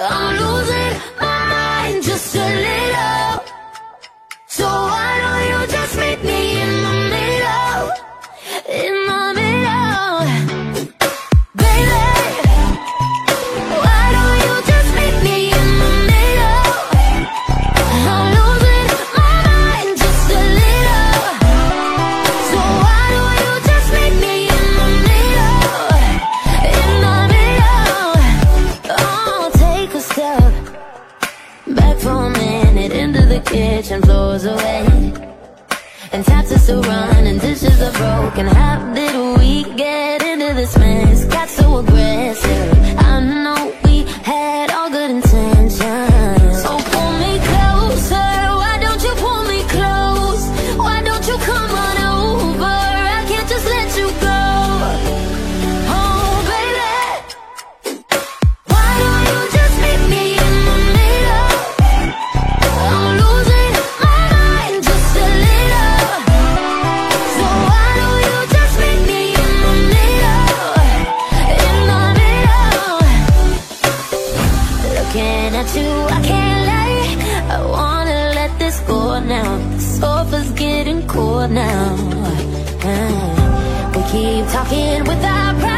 Oh, I'm losing floors are wet And taps are still running, dishes are broken How did we get into this mess? Looking at you, I can't lie. I wanna let this go now. The sofa's getting cold now. Uh, We keep talking without.